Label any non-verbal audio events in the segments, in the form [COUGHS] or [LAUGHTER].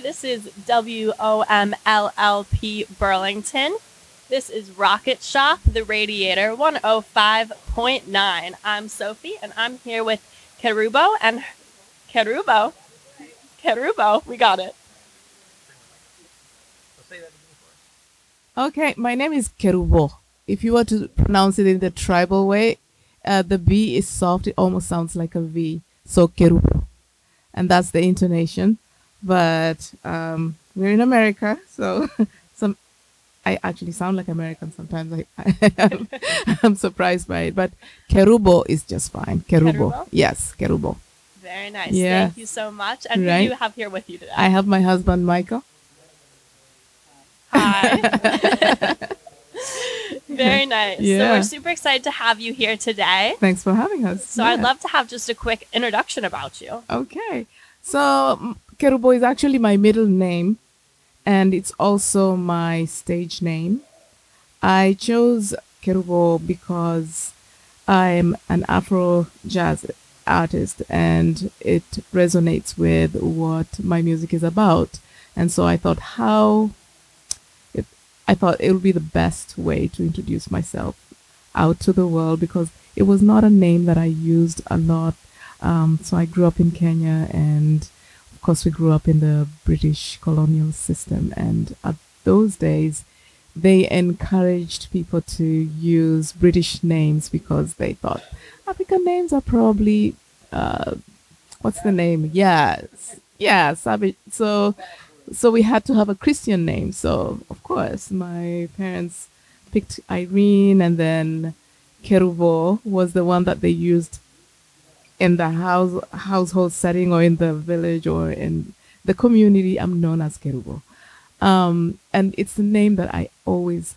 This is WOMM-LP Burlington. This is Rocket Shop, the Radiator 105.9. I'm Sophie, and I'm here with Kerubo and Kerubo. Kerubo, we got it. Okay, my name is Kerubo. If you were to pronounce it in the tribal way, uh, the B is soft. It almost sounds like a V. So Kerubo. And that's the intonation. But um, we're in America, so [LAUGHS] some I actually sound like American sometimes. I, [LAUGHS] I am I'm surprised by it. But Kerubo is just fine. Kerubo. Kerubo? Yes, Kerubo. Very nice. Yeah. Thank you so much. And who do you have here with you today? I have my husband Michael. Hi. [LAUGHS] Very nice. Yeah. So we're super excited to have you here today. Thanks for having us. So I'd love to have just a quick introduction about you. Okay. So Kerubo is actually my middle name and it's also my stage name. I chose Kerubo because I'm an Afro jazz artist and it resonates with what my music is about. And so I thought how it, I thought it would be the best way to introduce myself out to the world because it was not a name that I used a lot um, so I grew up in Kenya, and course, we grew up in the British colonial system. And at those days, they encouraged people to use British names because they thought African names are probably uh, what's the name? Yes, yeah, Sabi. So, so we had to have a Christian name. So of course, my parents picked Irene, and then Kerubo was the one that they used in the house household setting or in the village or in the community i'm known as kerubo. Um, and it's a name that i always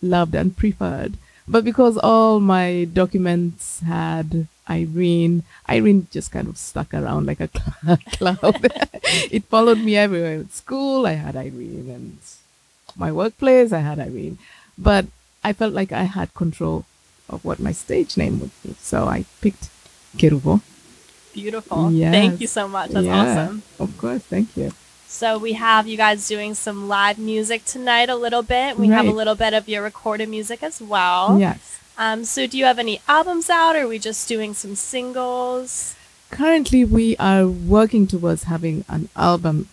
loved and preferred. But because all my documents had irene irene just kind of stuck around like a cl- [LAUGHS] cloud. [LAUGHS] It followed me everywhere. At school i had irene. And my workplace i had irene. But i felt like i had control of what my stage name would be. So i picked kerubo Beautiful. Yes. Thank you so much. That's Yeah, awesome. Of course, thank you. So we have you guys doing some live music tonight a little bit. We have a little bit of your recorded music as well. Yes. Um, so do you have any albums out or are we just doing some singles? Currently, we are working towards having an album.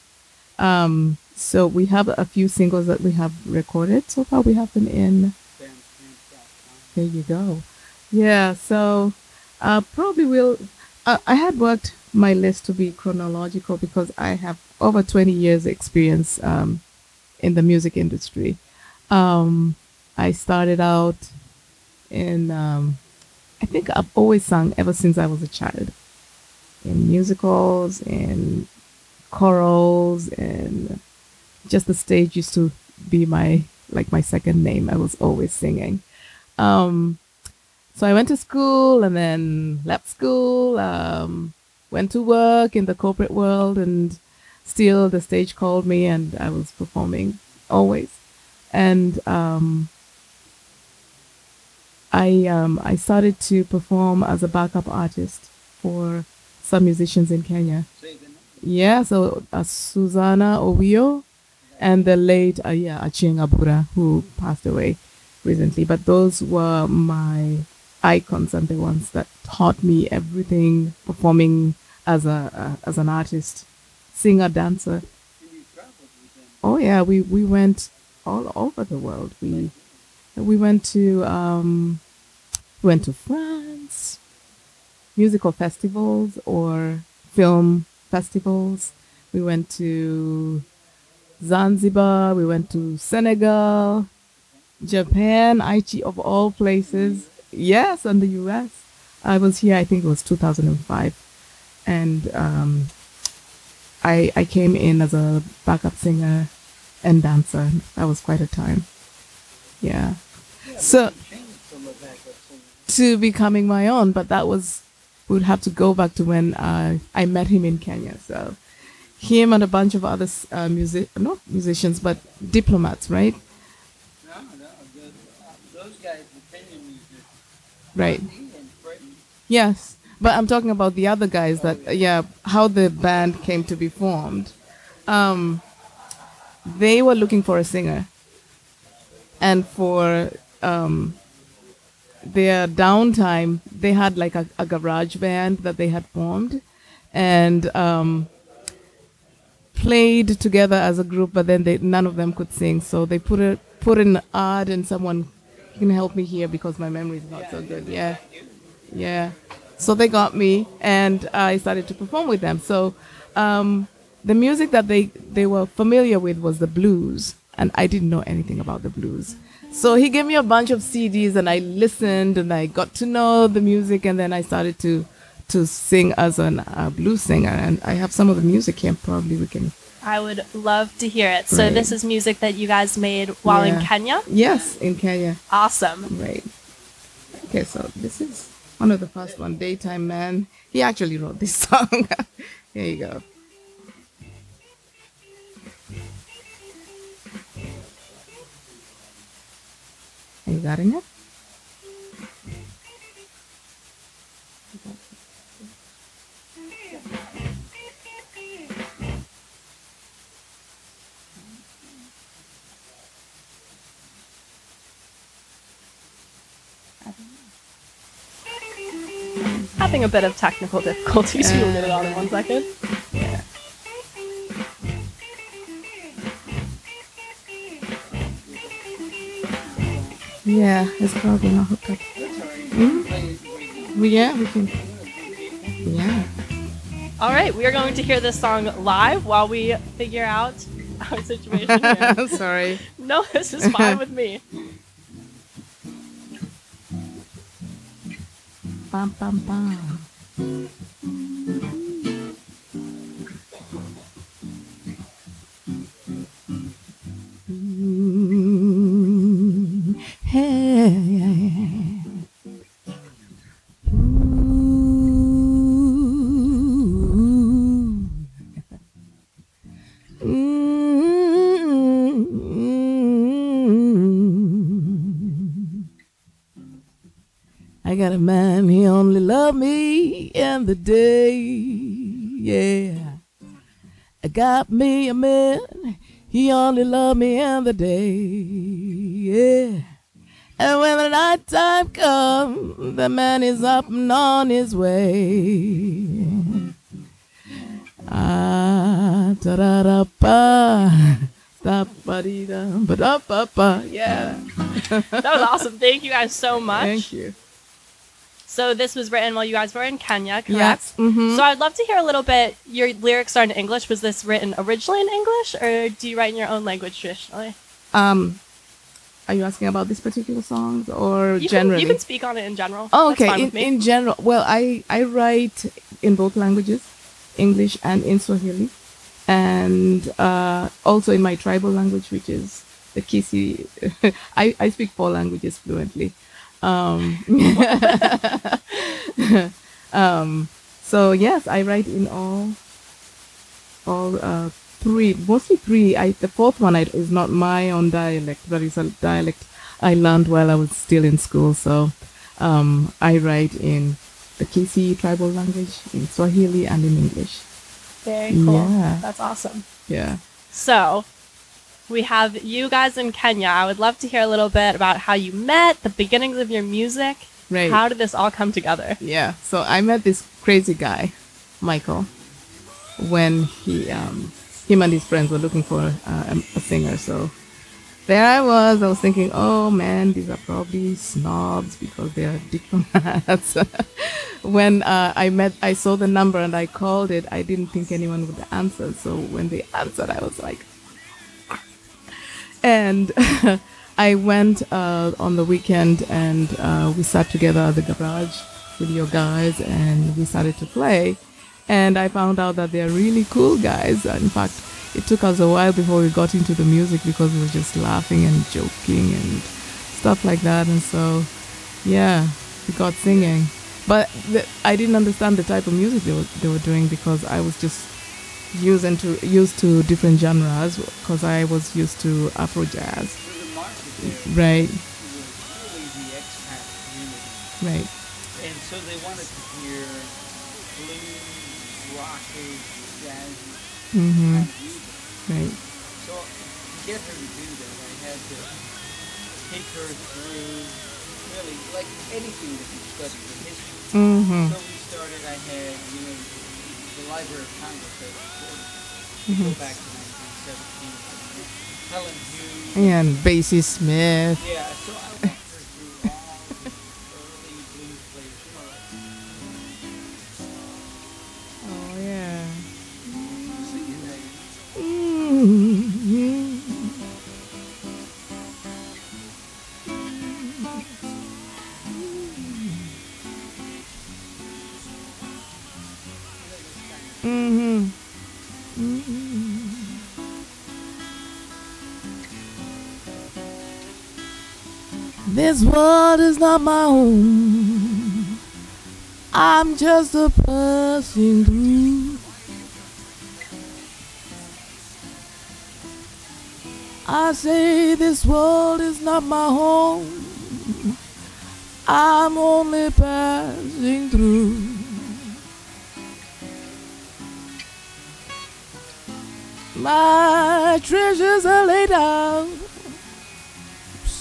Um, so we have a few singles that we have recorded. So far, we have them in. There you go. Yeah. So uh, probably will. Uh, I had worked my list to be chronological because I have over 20 years experience um, in the music industry. Um, I started out in. Um, I think I've always sung ever since I was a child. In musicals, in chorals, and just the stage used to be my like my second name. I was always singing. Um, so I went to school and then left school. Um, went to work in the corporate world, and still the stage called me, and I was performing always. And um, I um, I started to perform as a backup artist for some musicians in Kenya. Yeah, so uh, Suzanna Owiyo and the late uh, yeah Achieng Abura who passed away recently. But those were my icons and the ones that taught me everything performing as a as an artist, singer, dancer. Oh yeah, we we went all over the world. We we went to um, went to France, musical festivals or film festivals. We went to Zanzibar. We went to Senegal, Japan, Aichi of all places. Yes, and the U.S. I was here. I think it was 2005, and um, I, I came in as a backup singer and dancer. That was quite a time. Yeah. So to becoming my own, but that was would have to go back to when uh, I met him in Kenya. So him and a bunch of other uh, music not musicians but diplomats, right? No, no, the, uh, those guys, the Kenyan musicians. Right. Yes, but I'm talking about the other guys that yeah, how the band came to be formed. Um, they were looking for a singer, and for um, their downtime, they had like a, a garage band that they had formed, and um, played together as a group. But then they none of them could sing, so they put a put an ad, and someone can help me here because my memory is not so good. Yeah. Yeah. So they got me, and I started to perform with them. So um, the music that they, they were familiar with was the blues, and I didn't know anything about the blues. So he gave me a bunch of CDs, and I listened, and I got to know the music, and then I started to to sing as a uh, blues singer. And I have some of the music here. Probably we can. I would love to hear it. So Right. this is music that you guys made while in Kenya. Yes, in Kenya. Awesome. Right. Okay, so this is one of the first one, Daytime Man. He actually wrote this [LAUGHS] song. Here you go. Are you getting it? Having a bit of technical difficulties. We'll get it on in one second. Yeah. Yeah, it's probably not hooked up. Hmm? Well, yeah, we can. Yeah. All right, we are going to hear this song live while we figure out our situation here. [LAUGHS] Sorry. no, this is fine with me. [LAUGHS] Bum, bum, bum. Mm, man, he only love me in the day. Yeah. I got me a man, he only love me in the day. Yeah. And when the night time comes, the man is up and on his way. Ah, da da da ba, da ba dee da, ba da ba ba. Yeah. That was awesome. Thank you guys so much. Thank you. So this was written while you guys were in Kenya, correct? Yes. mhm. So I'd love to hear a little bit. Your lyrics are in English. Was this written originally in English, or do you write in your own language traditionally? Um, are you asking about this particular songs or You generally? Can, you can speak on it in general. oh, okay. In, in general, well, I I write in both languages, English and in Swahili, and uh, also in my tribal language, which is the Kisii. [LAUGHS] I I speak four languages fluently. Um, [LAUGHS] um, so yes, I write in all all uh, three, mostly three. I the fourth one I, is not my own dialect, but it's a dialect I learned while I was still in school. So um, I write in the Kisii tribal language, in Swahili, and in English. Very cool. Yeah. That's awesome. Yeah. So we have you guys in Kenya. I would love to hear a little bit about how you met, the beginnings of your music. Right. How did this all come together? Yeah. So I met this crazy guy, Michael, when he um him and his friends were looking for uh, a, a singer. So there I was. I was thinking, oh man, these are probably snobs because they are diplomats. [LAUGHS] when uh, I met, I saw the number and I called it. I didn't think anyone would answer. So when they answered, I was like, and [LAUGHS] I went uh, on the weekend and uh, we sat together at the garage with your guys and we started to play. and I found out that they're really cool guys. In fact, it took us a while before we got into the music because we were just laughing and joking and stuff like that. And so, yeah, we got singing. But I didn't understand the type of music they were, they were doing because I was just used into used to different genres because I was used to Afro jazz. So the market there Right, was really the expat community. right. And so they wanted to hear blues, rockers, jazzy Mm-hmm. kind of. Right. So to get her to do that, I had to take her through really like anything that you study the history. Mm-hmm. So we started, I had, you know, the Library of Congress at Mm-hmm. go back to 1917. Helen Hughes. And Bessie Smith. Yeah, so I This world is not my home. I'm just a passing through. I say this world is not my home. I'm only passing through. My treasures are laid out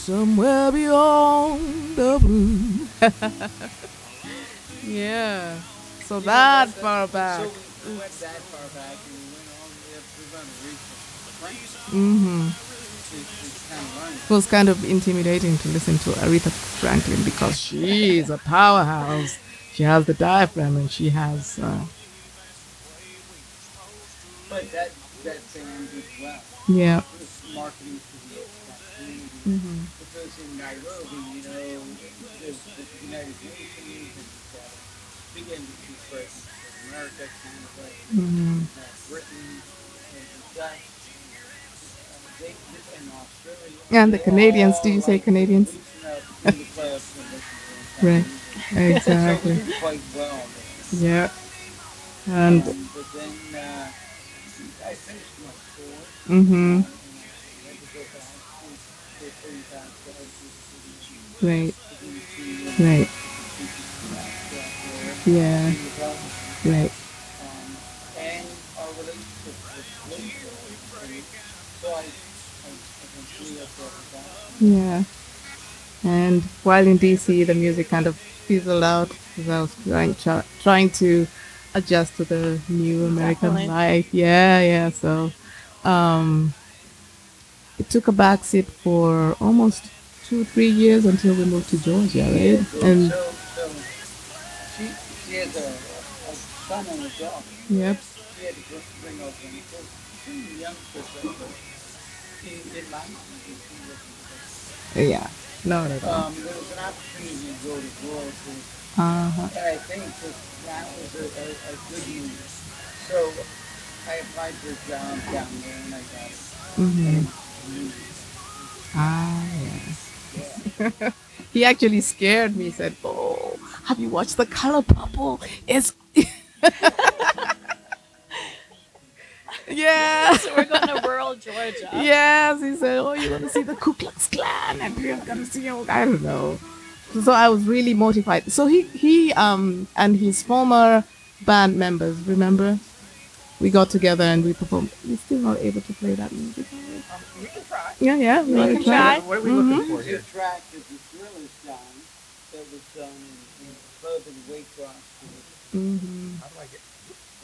somewhere beyond the blue. [LAUGHS] yeah. So that far back. So we, we went that far back and we went all the way up to about the reach of France hmm to, to kind of learn. It was kind of intimidating to listen to Aretha Franklin because she is a powerhouse. She has the diaphragm and she has, uh, But that, that band did well. yeah. Marketing to the expat community. hmm In Nairobi, you know, there's the United Nations and uh, big embassy presence in America, Canada, hmm uh, Britain, and the uh, they, and Australia. And the Canadians, all did you say like Canadians? reaching out to the clubs and listening to them. Right. Exactly. [LAUGHS] we quite well. Yeah. And, Um, then uh, I finished my tour. hmm and I had to go back to the three times that I was right, to the right, yeah, Um, right. and our relationship with Linda. And so I, I eventually I Right. Yeah. Right. Yeah. And while in DC, the music kind of fizzled out because I was trying, try, trying to adjust to the new American Definitely. life. Yeah, yeah. So um, it took a backseat for almost two, three years until we moved to Georgia, right? And so, so she, she has a, a son and a daughter. yep, She had to bring, over and so pretty young person, but she didn't mind. Yeah. No, no, no. Um, there was an opportunity to go to Georgia, Uh-huh. and I think that that was a, a, a good move. So I applied for a job down there, and I got it. hmm Ah, yes. [LAUGHS] he actually scared me. He said, "Oh, have you watched The Color Purple? It's [LAUGHS] yes, So we're going to rural Georgia. [LAUGHS] yes." He said, "Oh, you're gonna see the Ku Klux Klan, and you're gonna see all I don't know." So I was really motivated. So he he um and his former band members, remember, we got together and we performed. We're still not able to play that music. Um, we can try. Yeah, yeah, we, We can try. What are we Mhm. looking for here? a track that the Thrillers done that was done in, in a club in Waycross, Mhm. How do I get?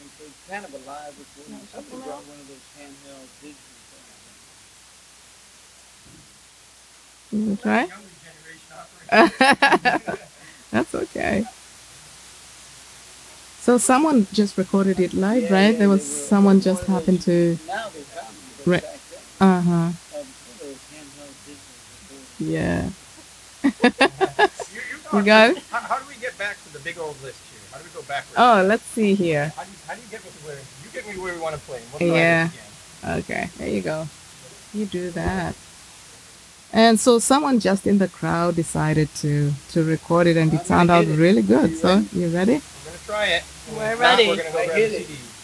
and so it's kind of a live recording. Somebody brought one of those handheld digital things. You wanna try? Younger generation operating. [LAUGHS] [LAUGHS] That's okay. So someone just recorded it live, right? There was someone just happened to. Now they're coming, Right. Uh huh. some of those handheld digital recordings. Yeah. [LAUGHS] You, got it? How, how do we get back to the big old list here? How do we go backwards. Oh, let's see here. How do you, how do you get me to where you get me where we want to play? We'll Yeah. Okay, there you go. You do that. And so someone just in the crowd decided to to record it and it turned out really good. You So, you ready? We're try it. We're we stop, ready. We're gonna go I grab hit the. CD.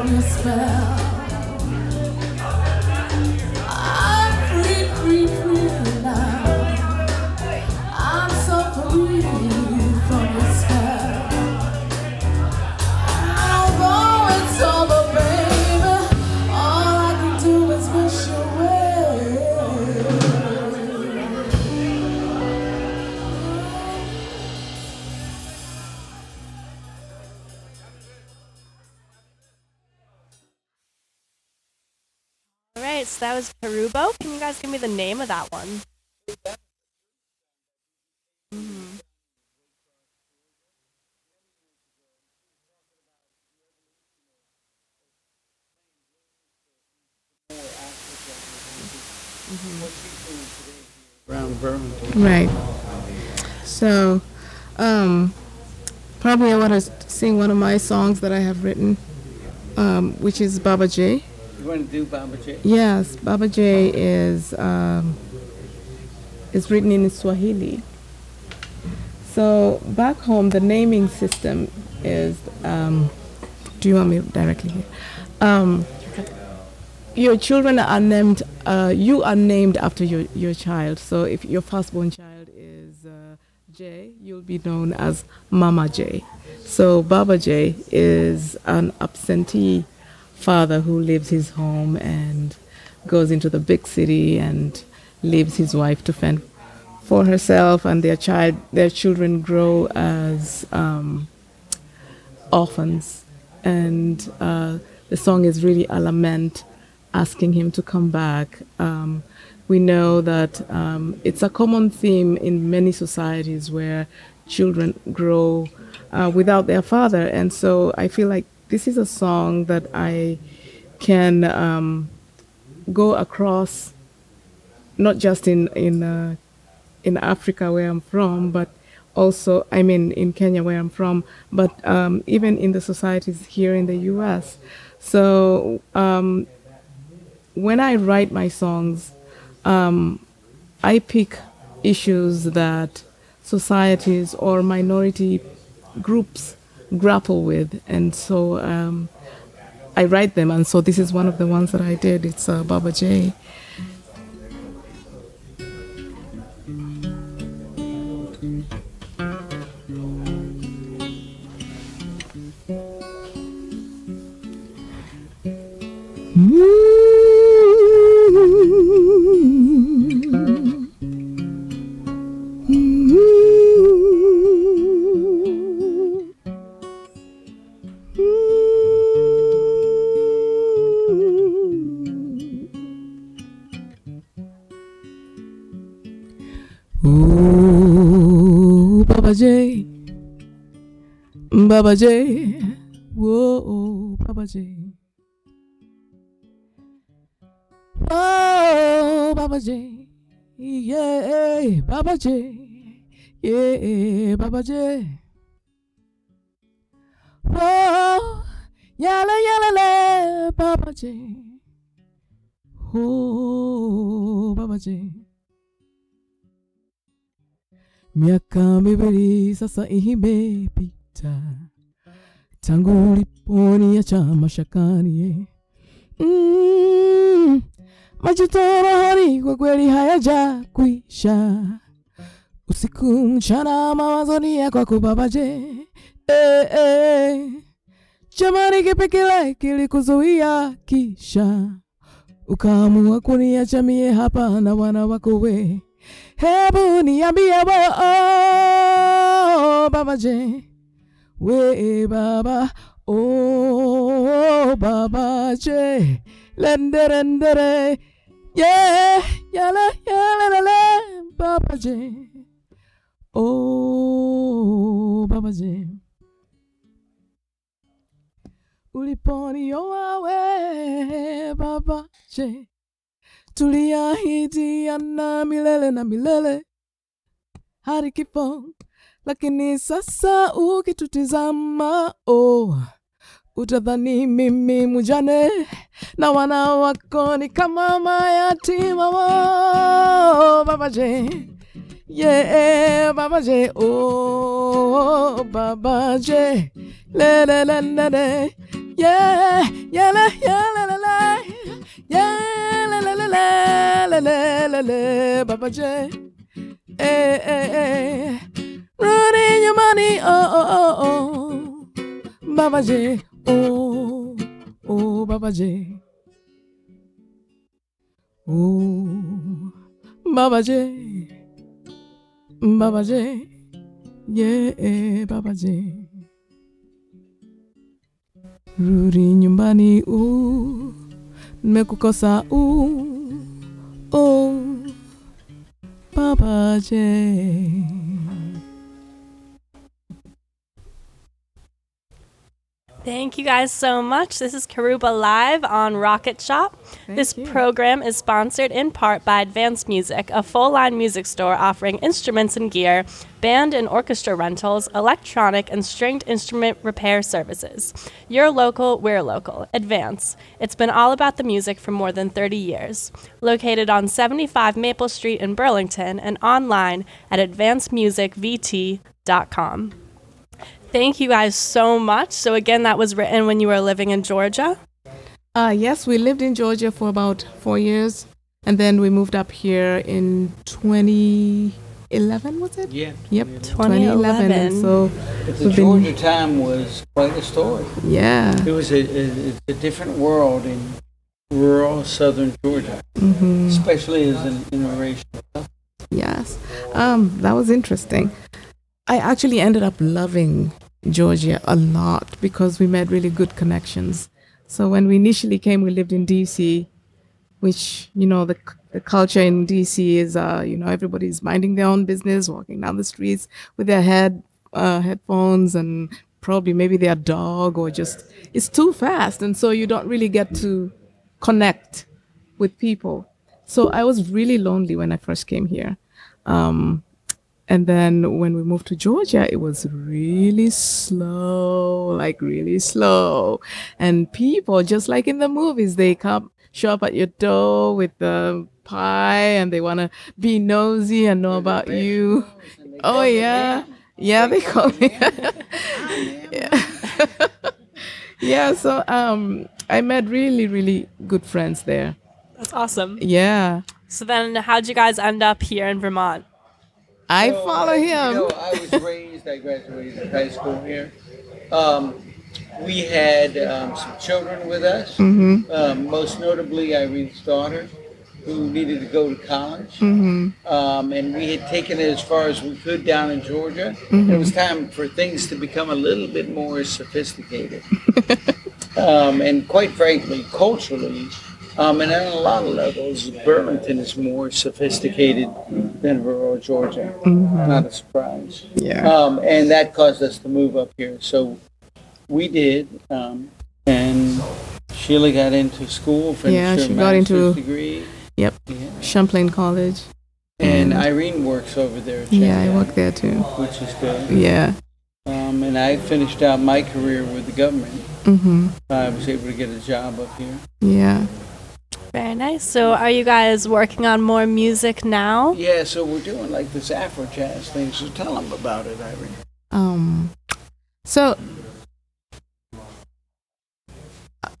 From your spell. Me the name of that one? Mhm. Around Birmingham. Right. So, um, probably I want to sing one of my songs that I have written, um, which is Baba J. You want to do Baba J? Yes, Baba J is um, is written in Swahili. So back home, the naming system is. Um, do you want me directly here? Um, your children are named. Uh, you are named after your your child. So if your firstborn child is uh, J, you'll be known as Mama J. So Baba J is an absentee father who leaves his home and goes into the big city and leaves his wife to fend for herself and their child their children grow as um, orphans. And uh, the song is really a lament asking him to come back. Um, we know that um, it's a common theme in many societies where children grow uh, without their father. And so i feel like this is a song that i can um, go across not just in in uh, in Africa where I'm from, but also I mean in Kenya where I'm from, but um, even in the societies here in the U.S. So um, when I write my songs, um, I pick issues that societies or minority groups grapple with, and so um, I write them. And so this is one of the ones that I did. It's uh, Baba J. Ooh, Baba J. Whoa, Baba J. Oh, Baba J. Yeah, Baba J. Yeah, Baba J. Whoa, yalla yalla la, Baba J. Oh, Baba J. Miaka miwili sasa imepita tangu uliponiacha mashakani mm, majuto rohoni kwa kweli hayajakwisha usiku mchana mawazoni ya kwako Baba J eh, eh. Jamani, kipi kile kilikuzuia kisha? Ukaamua kuniacha mie hapa na wana wako we. Hebu niambie wo oh, Baba J Wee baba oh baba che lenderendere yeah yala yala yala, baba J, oh baba J, uliponi owawe baba che. Tuliahidi ana milele na milele. Hadi kifo. lakini sasa ukitutizama oh, utadhani mimi mujane na wana wako ni kama mayatima wao. Babaje, ye babaje, o babaje lelelelele ye yele, yelelele yelelelelelelele babaje eh, eh, eh. Running your money, oh, oh, oh, oh. Baba J, oh, oh, Baba J. Oh, Baba J, Baba J, yeah, Baba J. Rudi nyumbani u nimekukosa u oh, Baba J. Thank you guys so much. This is Kerubo Live on Rocket Shop. this you. program is sponsored in part by Advanced Music, a full line music store offering instruments and gear, band and orchestra rentals, electronic and stringed instrument repair services. You're local, we're local. Advance. It's been all about the music for more than 30 years. Located on 75 Maple Street in Burlington and online at advancedmusicvt.com. Thank you guys so much. So, again, that was written when you were living in Georgia. Uh, yes, we lived in Georgia for about four years, and then we moved up here in 2011, was it? Yeah. Yep, 2011. And so, But the We've been- Georgia time was quite a story. yeah. It was a, a, a different world in rural southern Georgia, hmm especially as an interracial. Yes. Um, that was interesting. I actually ended up loving Georgia a lot because we made really good connections. So when we initially came, we lived in DC, which, you know, the, the culture in DC is, uh, you know, everybody's minding their own business, walking down the streets with their head, uh, headphones and probably maybe their dog or just, it's too fast. And so you don't really get to connect with people. So I was really lonely when I first came here. Um, and then when we moved to Georgia, it was really slow, like really slow. And people, just like in the movies, they come show up at your door with the pie and they want to be nosy and know about you. Oh, yeah. Yeah, they call me. yeah. [LAUGHS] [LAUGHS] yeah, so um, I met really, really good friends there. That's awesome. Yeah. So, then how'd you guys end up here in Vermont? I So, follow him. You know, I was raised, I graduated high school here. Um, we had um, some children with us, Mm-hmm. um, most notably Irene's daughter, who needed to go to college. Mm-hmm. Um, and we had taken it as far as we could down in Georgia. Mm-hmm. It was time for things to become a little bit more sophisticated. [LAUGHS] um, and quite frankly, culturally, um, and on a lot of levels, Burlington is more sophisticated than rural Georgia. Not a surprise. Yeah. Um, and that caused us to move up here. So we did. Um, and Sheila got into school, finished Yeah, her she got into- degree. Yep. Yeah. Champlain College. And Mm. Irene works over there. at Yeah, I work there too. Which is good. Yeah. Um, and I finished out my career with the government. Mm-hmm. I was able to get a job up here. Yeah. Very nice. So, are you guys working on more music now? Yeah, so we're doing like this Afro jazz thing. So tell them about it, Irene. Um. So.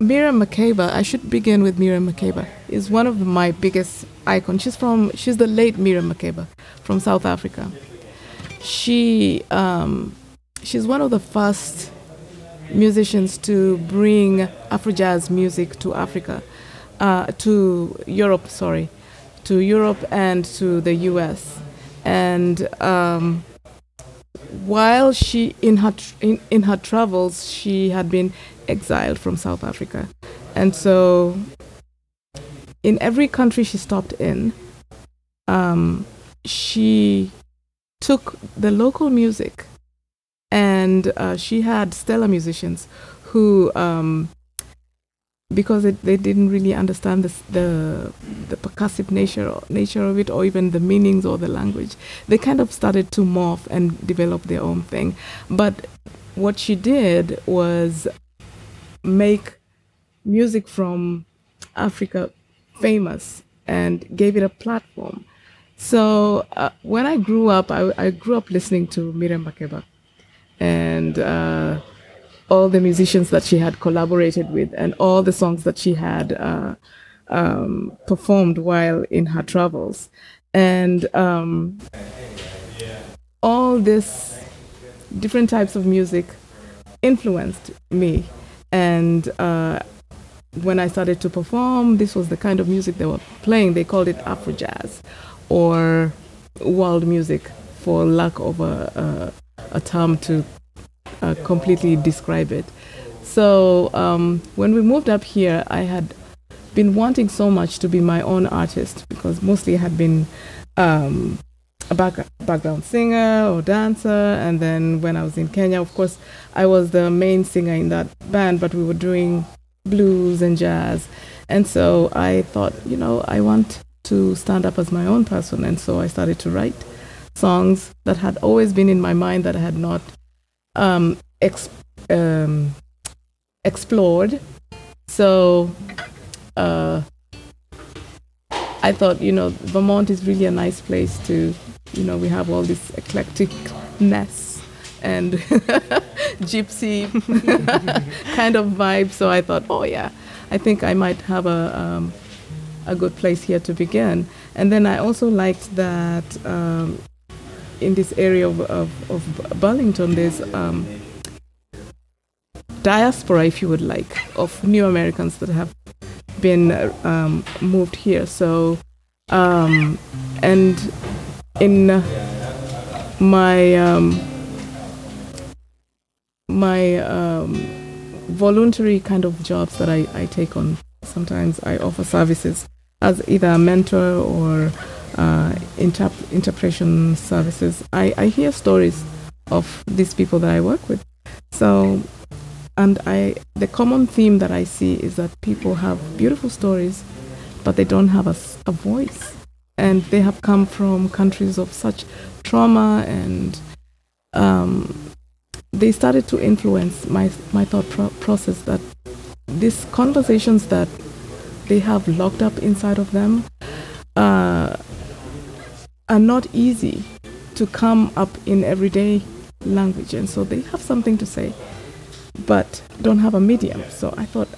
Miriam Makeba, I should begin with Miriam Makeba, is one of my biggest icons. She's from, she's the late Miriam Makeba from South Africa. She, um, she's one of the first musicians to bring Afro jazz music to Africa, uh, to Europe, sorry, to Europe and to the US. And um, while she, in her, in, in her travels, she had been exiled from South Africa. And so, in every country she stopped in, um, she took the local music and uh, she had stellar musicians who um, because it, they didn't really understand the, the the percussive nature nature of it or even the meanings or the language. They kind of started to morph and develop their own thing. But what she did was make music from Africa famous and gave it a platform. So uh, when I grew up, I, I grew up listening to Miriam Makeba and uh, all the musicians that she had collaborated with and all the songs that she had uh, um, performed while in her travels. And um, all this different types of music influenced me. And uh, when I started to perform, this was the kind of music they were playing. They called it Afro jazz or world music, for lack of a, a, a term to uh, completely describe it. So um, when we moved up here, I had been wanting so much to be my own artist because mostly I had been um, a back, background singer or dancer. And then when I was in Kenya, of course, I was the main singer in that band, but we were doing blues and jazz. And so I thought, you know, I want to stand up as my own person. And so I started to write songs that had always been in my mind that I had not um, ex- um, explored. So uh, I thought, you know, Vermont is really a nice place to, you know, we have all this eclecticness and [LAUGHS] gypsy [LAUGHS] kind of vibe. So I thought, oh yeah, I think I might have a um, a good place here to begin. And then I also liked that um, in this area of, of, of Burlington, there's um, diaspora, if you would like, of new Americans that have been um, moved here. So, um, and in my um, my um, voluntary kind of jobs that I, I take on, sometimes I offer services as either a mentor or uh, interp- interpretation services. I, I hear stories of these people that I work with. So, and I, the common theme that I see is that people have beautiful stories, but they don't have a, a voice. And they have come from countries of such trauma and um, they started to influence my, my thought pro- process that these conversations that they have locked up inside of them uh, are not easy to come up in everyday language. And so they have something to say, but don't have a medium. So I thought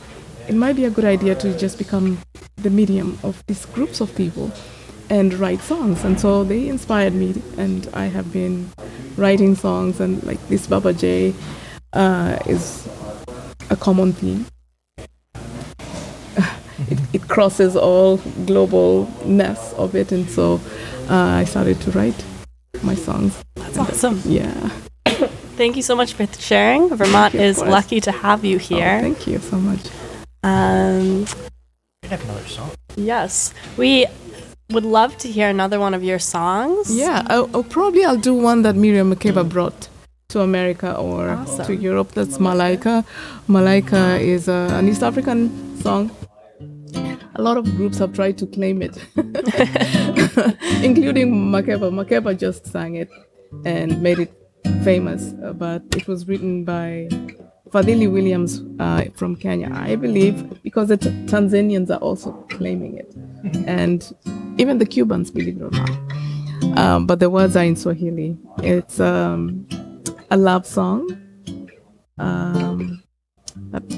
it might be a good idea to just become the medium of these groups of people and write songs. And so they inspired me, and I have been writing songs, and like this Baba J uh, is a common theme. [LAUGHS] it, it crosses all globalness of it, and so uh, I started to write my songs. That's awesome. Yeah. [COUGHS] Thank you so much for sharing. Vermont Of is lucky to have you Oh, here. thank you so much. um, We'd have another song. yes, we would love to hear another one of your songs. Yeah, I'll, I'll probably I'll do one that Miriam Makeba brought to America or Awesome. to Europe. That's Malaika. Malaika is uh, an East African song. A lot of groups have tried to claim it, [LAUGHS] [LAUGHS] [LAUGHS] including Makeba. Makeba just sang it and made it famous, uh, but it was written by Fadhili Williams uh, from Kenya, I believe, because the T- Tanzanians are also claiming it, and even the Cubans, believe it or not. Um, but the words are in Swahili. It's um, a love song. Um,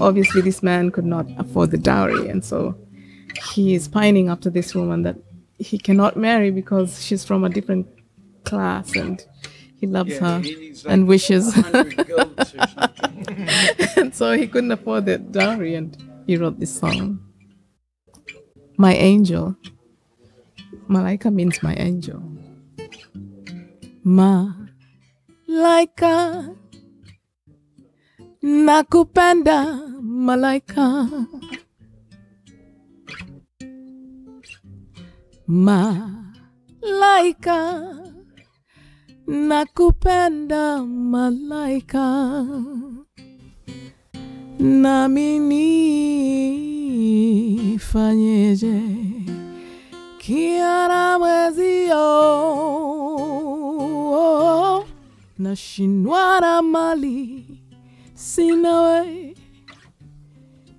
obviously, this man could not afford the dowry, and so he is pining after this woman that he cannot marry because she's from a different class and he loves Yeah, her he needs and wishes. 100 goats [LAUGHS] or something. and so he couldn't afford that dowry and he wrote this song. My angel. Malaika means my angel. Malaika. Nakupenda malaika. Malaika. Nakupenda malaika. Nami nifanyeje kiara mwezio nashindwa na mali sina we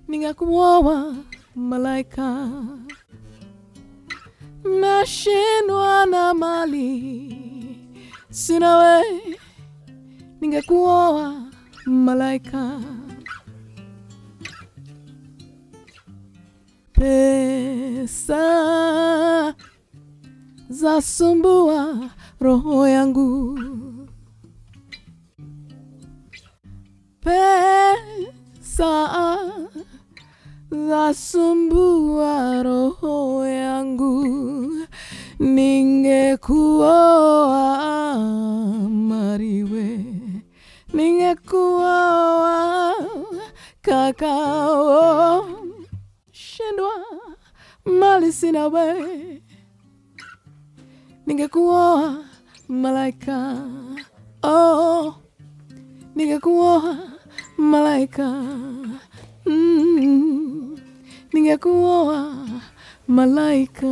ningakuoa malaika nashindwa na mali. Sina we ningekuoa malaika. Pesa zasumbua roho yangu. Pesa saa zasumbua roho yangu, ningekuoa Mariwe, ningekuoa kakao, shindwa mali sina we, ningekuoa malaika, oh, ningekuoa malaika. Mm, ningekuoa malaika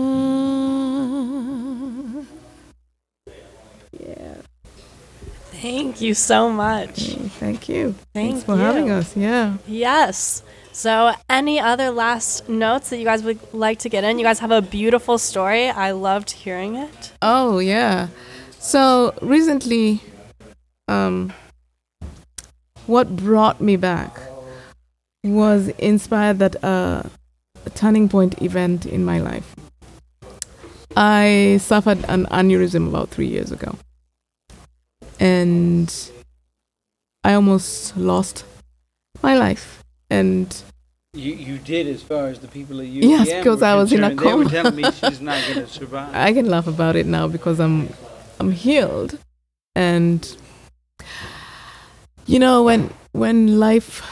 Thank you so much. thank you Thank thanks for having us yeah Yes. So, any other last notes that you guys would like to get in? You guys have a beautiful story. I loved hearing it. oh yeah so recently um what brought me back was inspired that uh, turning point event in my life. I suffered an aneurysm about three years ago. And i almost lost my life. And You, you did as far as the people at UVM Yes, because I was in a concerned. They were telling me she's not going [LAUGHS] to survive. I can laugh about it now because I'm I'm healed. And you know when when life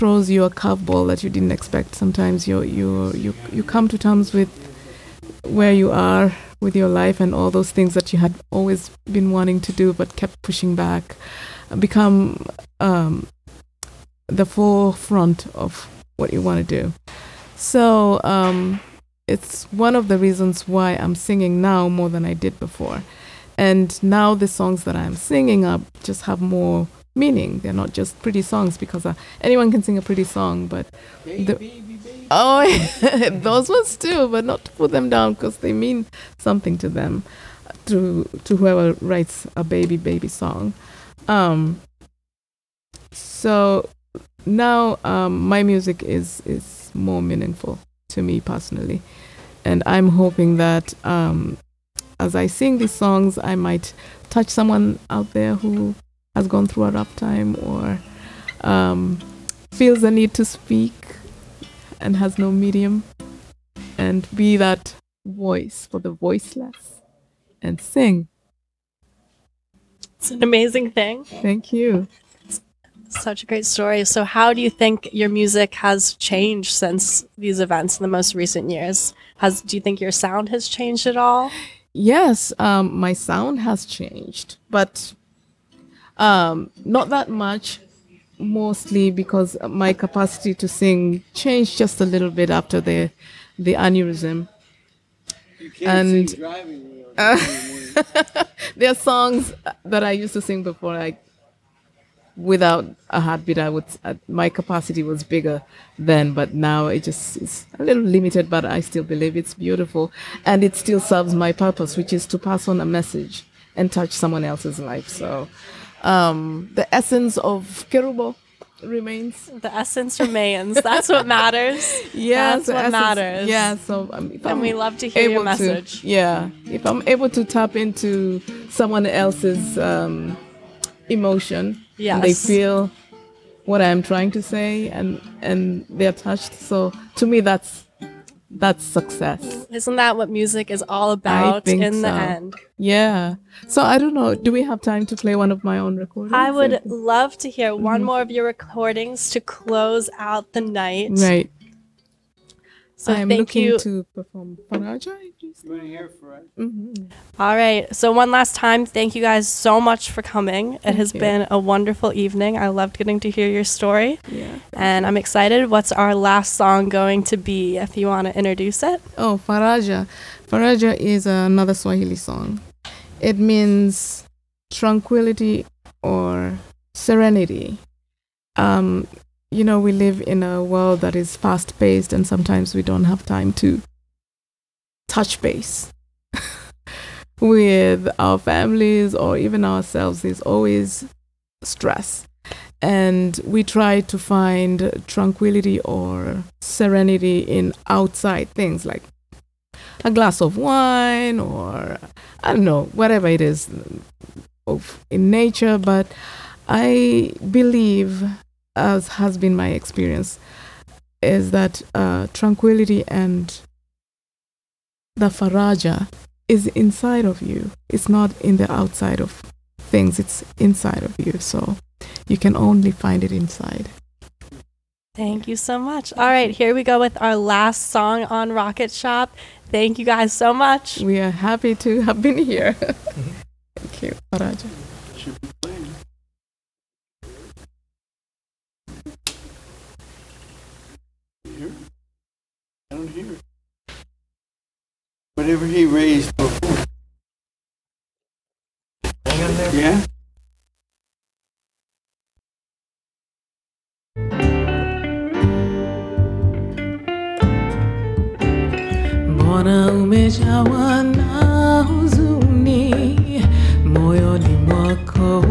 throws you a curveball that you didn't expect sometimes you you you you come to terms with where you are with your life and all those things that you had always been wanting to do but kept pushing back become um, the forefront of what you want to do so um, it's one of the reasons why I'm singing now more than I did before. And now the songs that I'm singing up just have more meaning. They're not just pretty songs because uh, anyone can sing a pretty song, but the, oh, [LAUGHS] those ones too, but not to put them down because they mean something to them, to to whoever writes a baby baby song. Um, so now um, my music is is more meaningful to me personally. And I'm hoping that um, as I sing these songs, I might touch someone out there who has gone through a rough time or um, feels the need to speak and has no medium and be that voice for the voiceless and sing. It's an amazing thing. Thank you. Such a great story. So, how do you think your music has changed since these events in the most recent years? Has do you think your sound has changed at all? Yes, um, my sound has changed, but um, not that much. Mostly because my capacity to sing changed just a little bit after the the aneurysm. You can't And- sing driving wheels [LAUGHS] Uh, there are songs that I used to sing before, like without a heartbeat. I would uh, my capacity was bigger then, but now it just is a little limited. But I still believe it's beautiful, and it still serves my purpose, which is to pass on a message and touch someone else's life. So, um, the essence of Kerubo remains. The essence remains. That's what matters. [LAUGHS] Yeah, That's what essence- matters. Yeah, so um, if And I'm we love to hear your able to- message. yeah, if I'm able to tap into someone else's um, emotion, and they feel what I'm trying to say, and and they're touched. So to me, that's that's success. Isn't that what music is all about in the end? Yeah. So I don't know. Do we have time to play one of my own recordings? I would love to hear Mm-hmm. one more of your recordings to close out the night. Right. So I'm thank looking you. to perform Faraja. You want to hear for us? Mm-hmm. All right. So one last time, thank you guys so much for coming. It has you. been a wonderful evening. I loved getting to hear your story, Yeah. and I'm excited. What's our last song going to be? If you want to introduce it. Oh, Faraja. Faraja is another Swahili song. It means tranquility or serenity. Um, you know, we live in a world that is fast paced, and sometimes we don't have time to touch base [LAUGHS] with our families or even ourselves. There's always stress. And we try to find tranquility or serenity in outside things like a glass of wine or I don't know, whatever it is of in nature. But I believe as has been my experience, is that uh, tranquility and the faraja is inside of you. It's not in the outside of things. It's inside of you. So you can only find it inside. Thank you so much. All right, here we go with our last song on Rocket Shop. Thank you guys so much. We are happy to have been here. [LAUGHS] Thank you, faraja. Hear it. Whatever he raised before. Hang on there. Yeah? Mbona umejawa na huzuni moyoni mwako?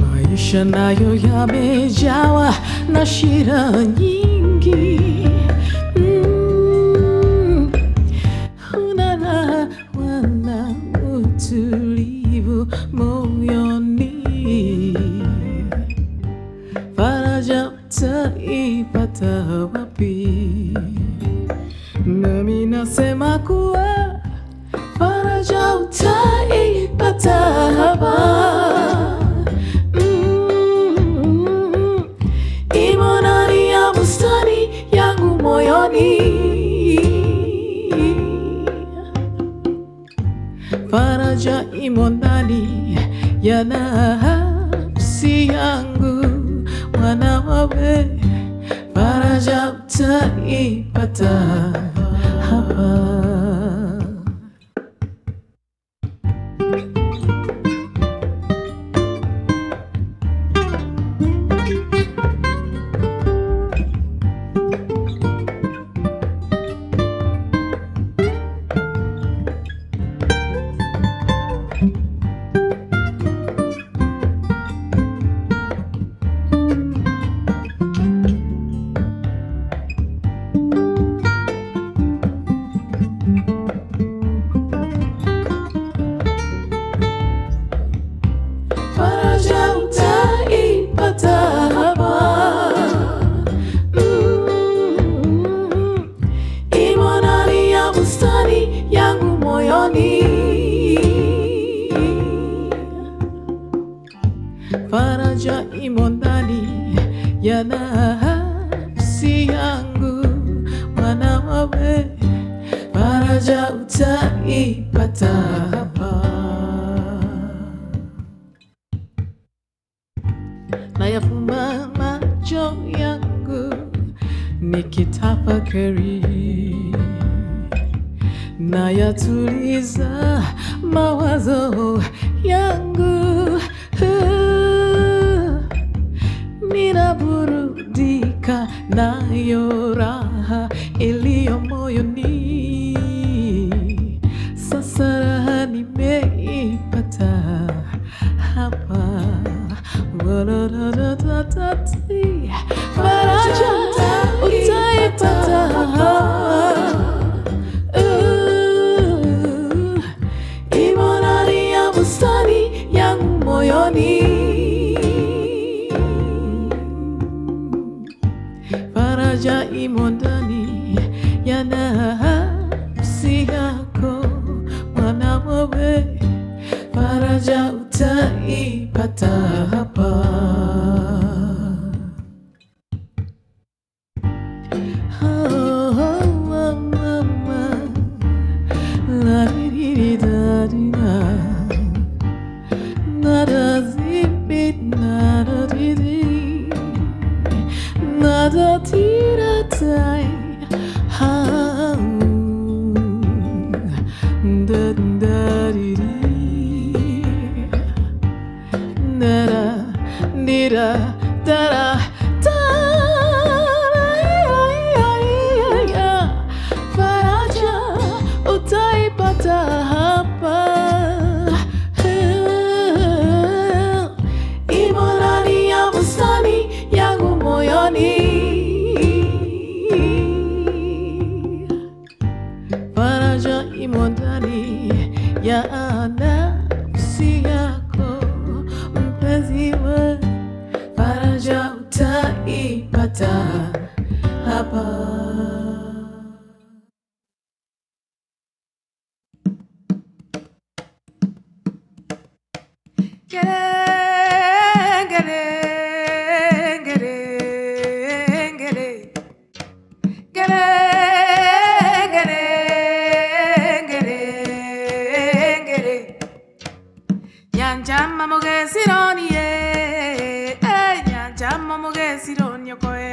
Maisha nayo yamejawa na shida nyingi. Ya nafsi yangu, mwana wawe faraja utaipata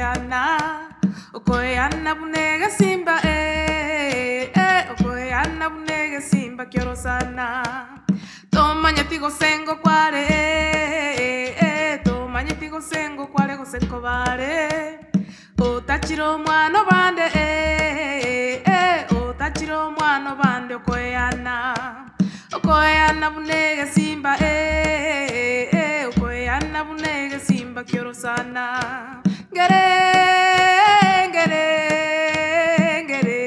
sironi okoe ana, okoe ana bunega simba eh, eh, okoe ana bunega simba quiero sana. Toma nyatigo sengo kware, eh, eh, toma nyatigo sengo kware go senko bare. Otachiro mwana bande, eh, eh, otachiro mwana bande okoeana. Okoeana bunege simba, eh, eh, okoeana bunege simba quiero. Gere, gere, gere,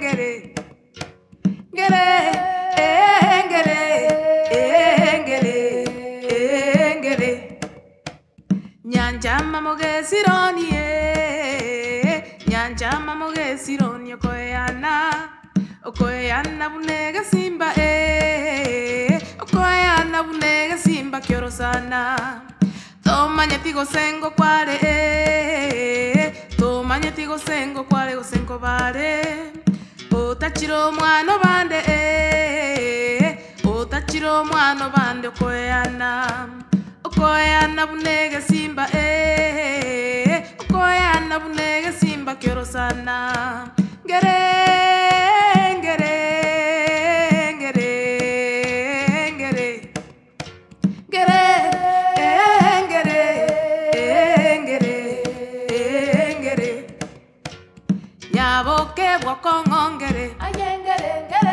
gere. Gere, eh, gere, eh, gere, eh, gere. Nyanja mamoge sironi eh, nyanja mamoge sironi okoeana, okoeana bunega simba eh, okoeana bunega simba quiero sana. Toma nyatigo sengo kware toma nyatigo sengo kware go sengo bare. Otachiro mwana bande otachiro mwana bande okoeana. Okoeana bunege simba okoeana bunege simba quiero sana. Nyabo ke wakongongere, obaire